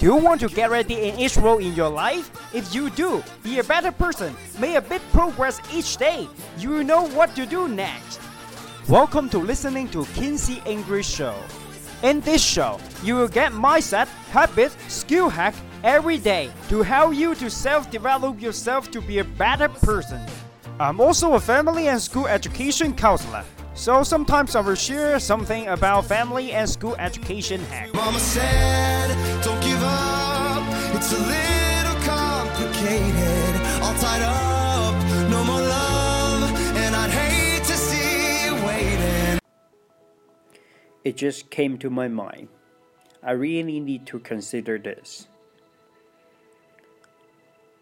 Do you want to get ready in each role in your life? If you do, be a better person, make a bit progress each day. You know what to do next. Welcome to listening to KinCee English Show. In this show, you will get mindset, habit, skill hack every day to help you to self-develop yourself to be a better person. I'm also a family and school education counselor. So sometimes I will share something about family and school education hack. It's a little complicated. All tied up, no more love. And I'd hate to see you waiting. It just came to my mind. I really need to consider this.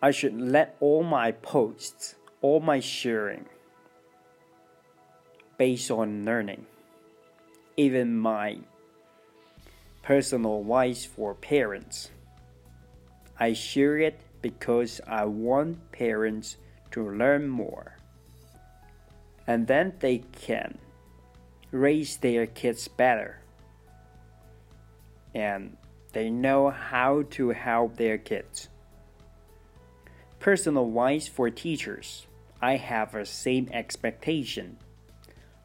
I should let all my posts, all my sharing, based on learning. Even my personal advice for parents. I share it because I want parents to learn more. And then they can raise their kids better. And they know how to help their kids. Personal wise, for teachers. I have the same expectation.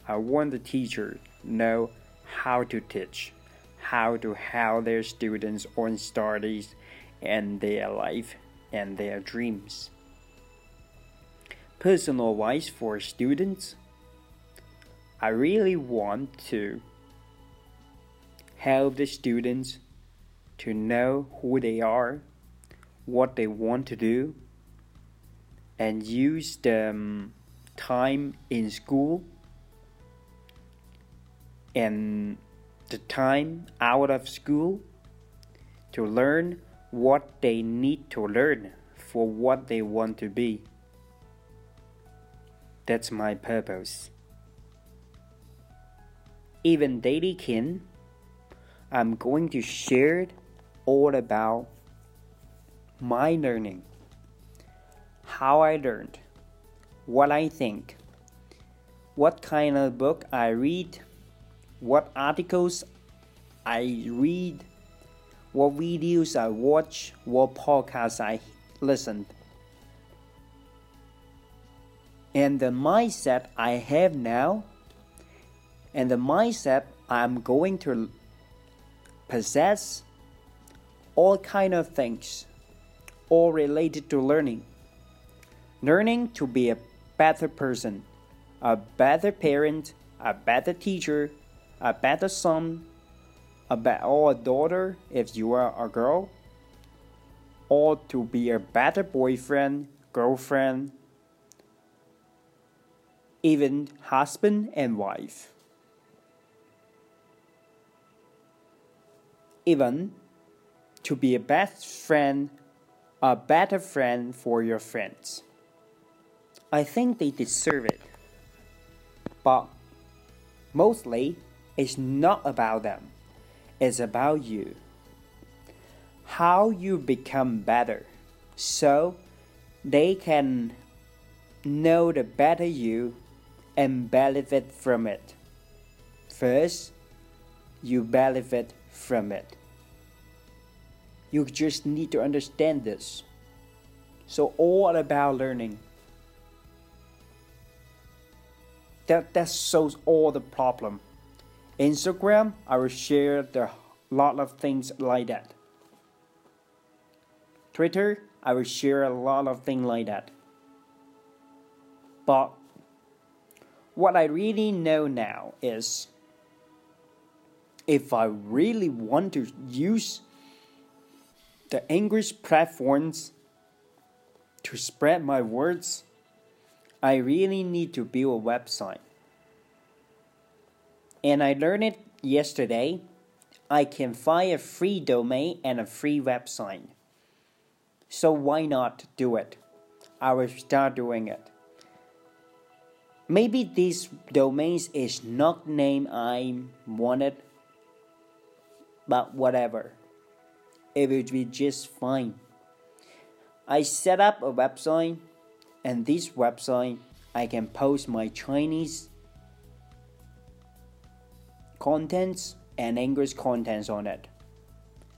I want the teacher know how to teach, how to help their students on studies and their life and their dreams. Personal advice for students. I really want to help the students to know who they are, what they want to do, and use the um, time in school and the time out of school to learn what they need to learn for what they want to be. That's my purpose. Even Daily Kin, I'm going to share all about my learning, how I learned, what I think, what kind of book I read what articles I read, what videos I watch, what podcasts I listened. And the mindset I have now, and the mindset I'm going to possess, all kind of things, all related to learning. Learning to be a better person, a better parent, a better teacher, a better son, a be- or a daughter if you are a girl, or to be a better boyfriend, girlfriend, even husband and wife. Even to be a best friend, a better friend for your friends. I think they deserve it. But mostly it's not about them, it's about you. How you become better so they can know the better you and benefit from it. First, you benefit from it. You just need to understand this. So all about learning. That that solves all the problem. Instagram, I will share the lot of things like that. Twitter, I will share a lot of things like that. But what I really know now is if I really want to use the English platforms to spread my words, I really need to build a website. And I learned it yesterday. I can find a free domain and a free website. So why not do it? I will start doing it. Maybe this domains is not name I wanted, but whatever. It will be just fine. I set up a website, and this website I can post my Chinese contents and English contents on it.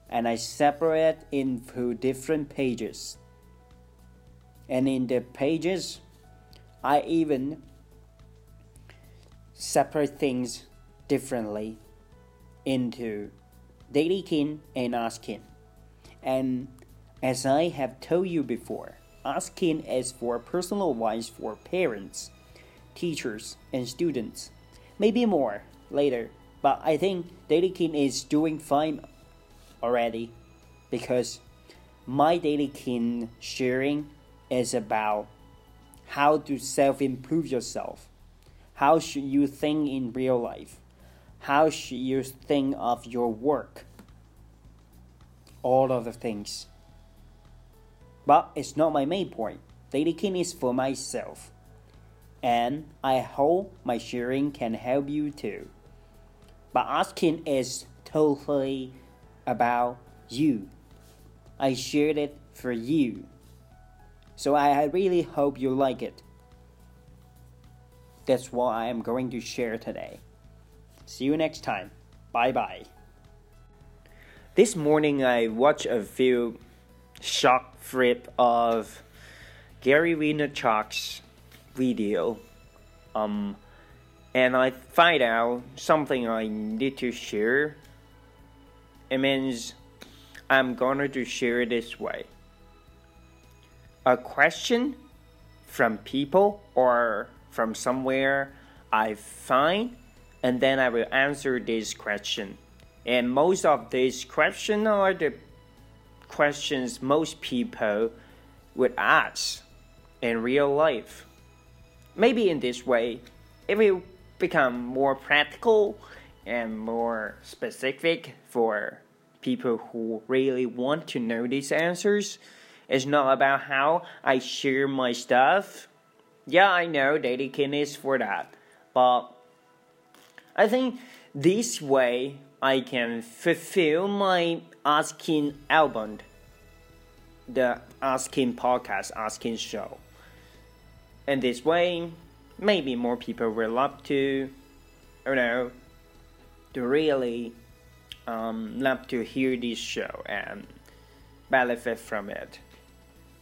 and I separate into different pages. And in the pages, I even separate things differently into daily kin and ask kin. And as I have told you before, ask kin is for personal advice for parents, teachers, and students. Maybe more later, but I think daily kin is doing fine already because my daily kin sharing is about how to self improve yourself. How should you think in real life? How should you think of your work? All of the things. But it's not my main point. Daily kin is for myself. And I hope my sharing can help you too. But ask kin is totally about you. I shared it for you. So I really hope you like it. That's what I am going to share today. See you next time. Bye bye. This morning I watched a few shock flip of Gary Vaynerchuk's video. Um, and I find out something I need to share. It means I'm going to share it this way. A question from people or from somewhere I find, and then I will answer this question. And most of these questions are the questions most people would ask in real life. Maybe in this way, it will become more practical and more specific for people who really want to know these answers. It's not about how I share my stuff. Yeah, I know Daily Kin is for that. But I think this way I can fulfill my ask kin album, the ask kin podcast, ask kin show. And this way, maybe more people will love to, you know, to really um, love to hear this show and benefit from it.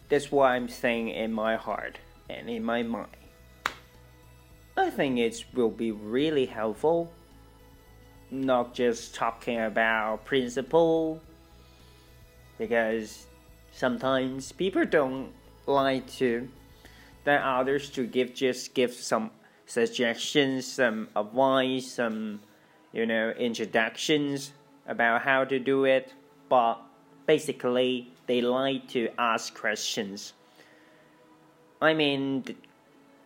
That's what I'm saying in my heart and in my mind. I think it will be really helpful, not just talking about principle, because sometimes people don't like to than others to give just give some suggestions, some advice, some you know introductions about how to do it, but basically they like to ask questions. I mean,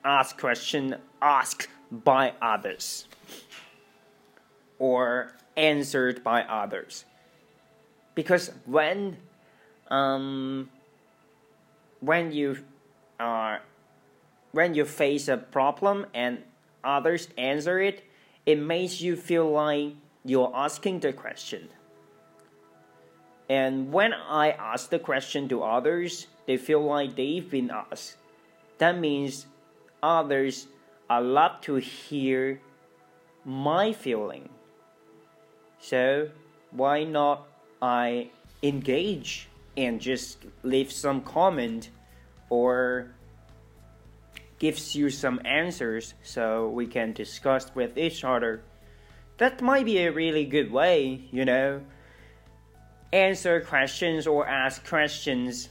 ask question asked by others or answered by others. Because when um, when you are when you face a problem and others answer it, it makes you feel like you're asking the question. And when I ask the question to others, they feel like they've been asked. That means others are love to hear my feeling. So why not I engage and just leave some comment or gives you some answers so we can discuss with each other. That might be a really good way, you know. Answer questions or ask questions.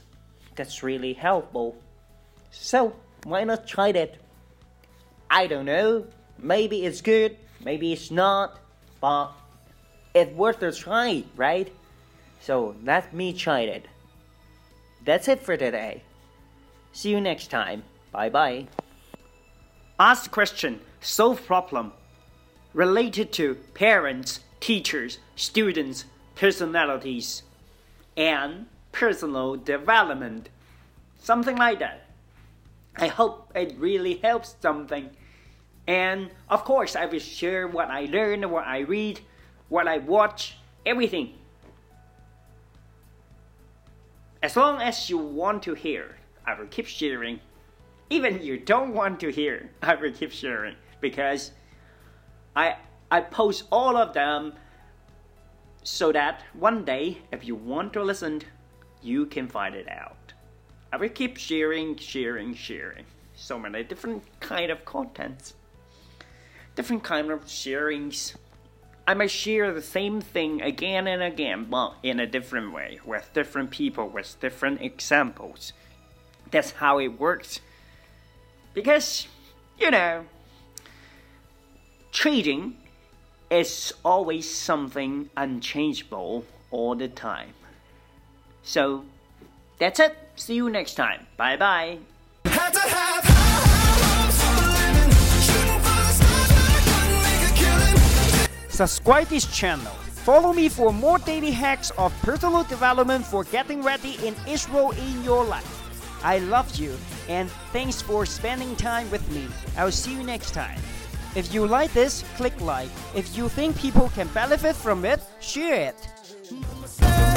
That's really helpful. So, why not try that? I don't know. Maybe it's good, maybe it's not, but it's worth a try, right? So, let me try it. That's it for today. See you next time. Bye bye. Ask question, solve problem related to parents, teachers, students, personalities, and personal development. Something like that. I hope it really helps something. And of course, I will share what I learn, what I read, what I watch, everything. As long as you want to hear, I will keep sharing. Even you don't want to hear, I will keep sharing because I I post all of them so that one day, if you want to listen, you can find it out. I will keep sharing, sharing, sharing. So many different kind of contents, different kind of sharings. I might share the same thing again and again, but in a different way, with different people, with different examples. That's how it works. Because, you know, trading is always something unchangeable all the time. So, that's it. See you next time. Bye bye. Had to have high hopes for a living. Shooting for the stars, but I couldn't make a killing. Subscribe this channel. Follow me for more daily hacks of personal development for getting ready in each role in your life. I love you and thanks for spending time with me. I'll see you next time. If you like this, click like. If you think people can benefit from it, share it.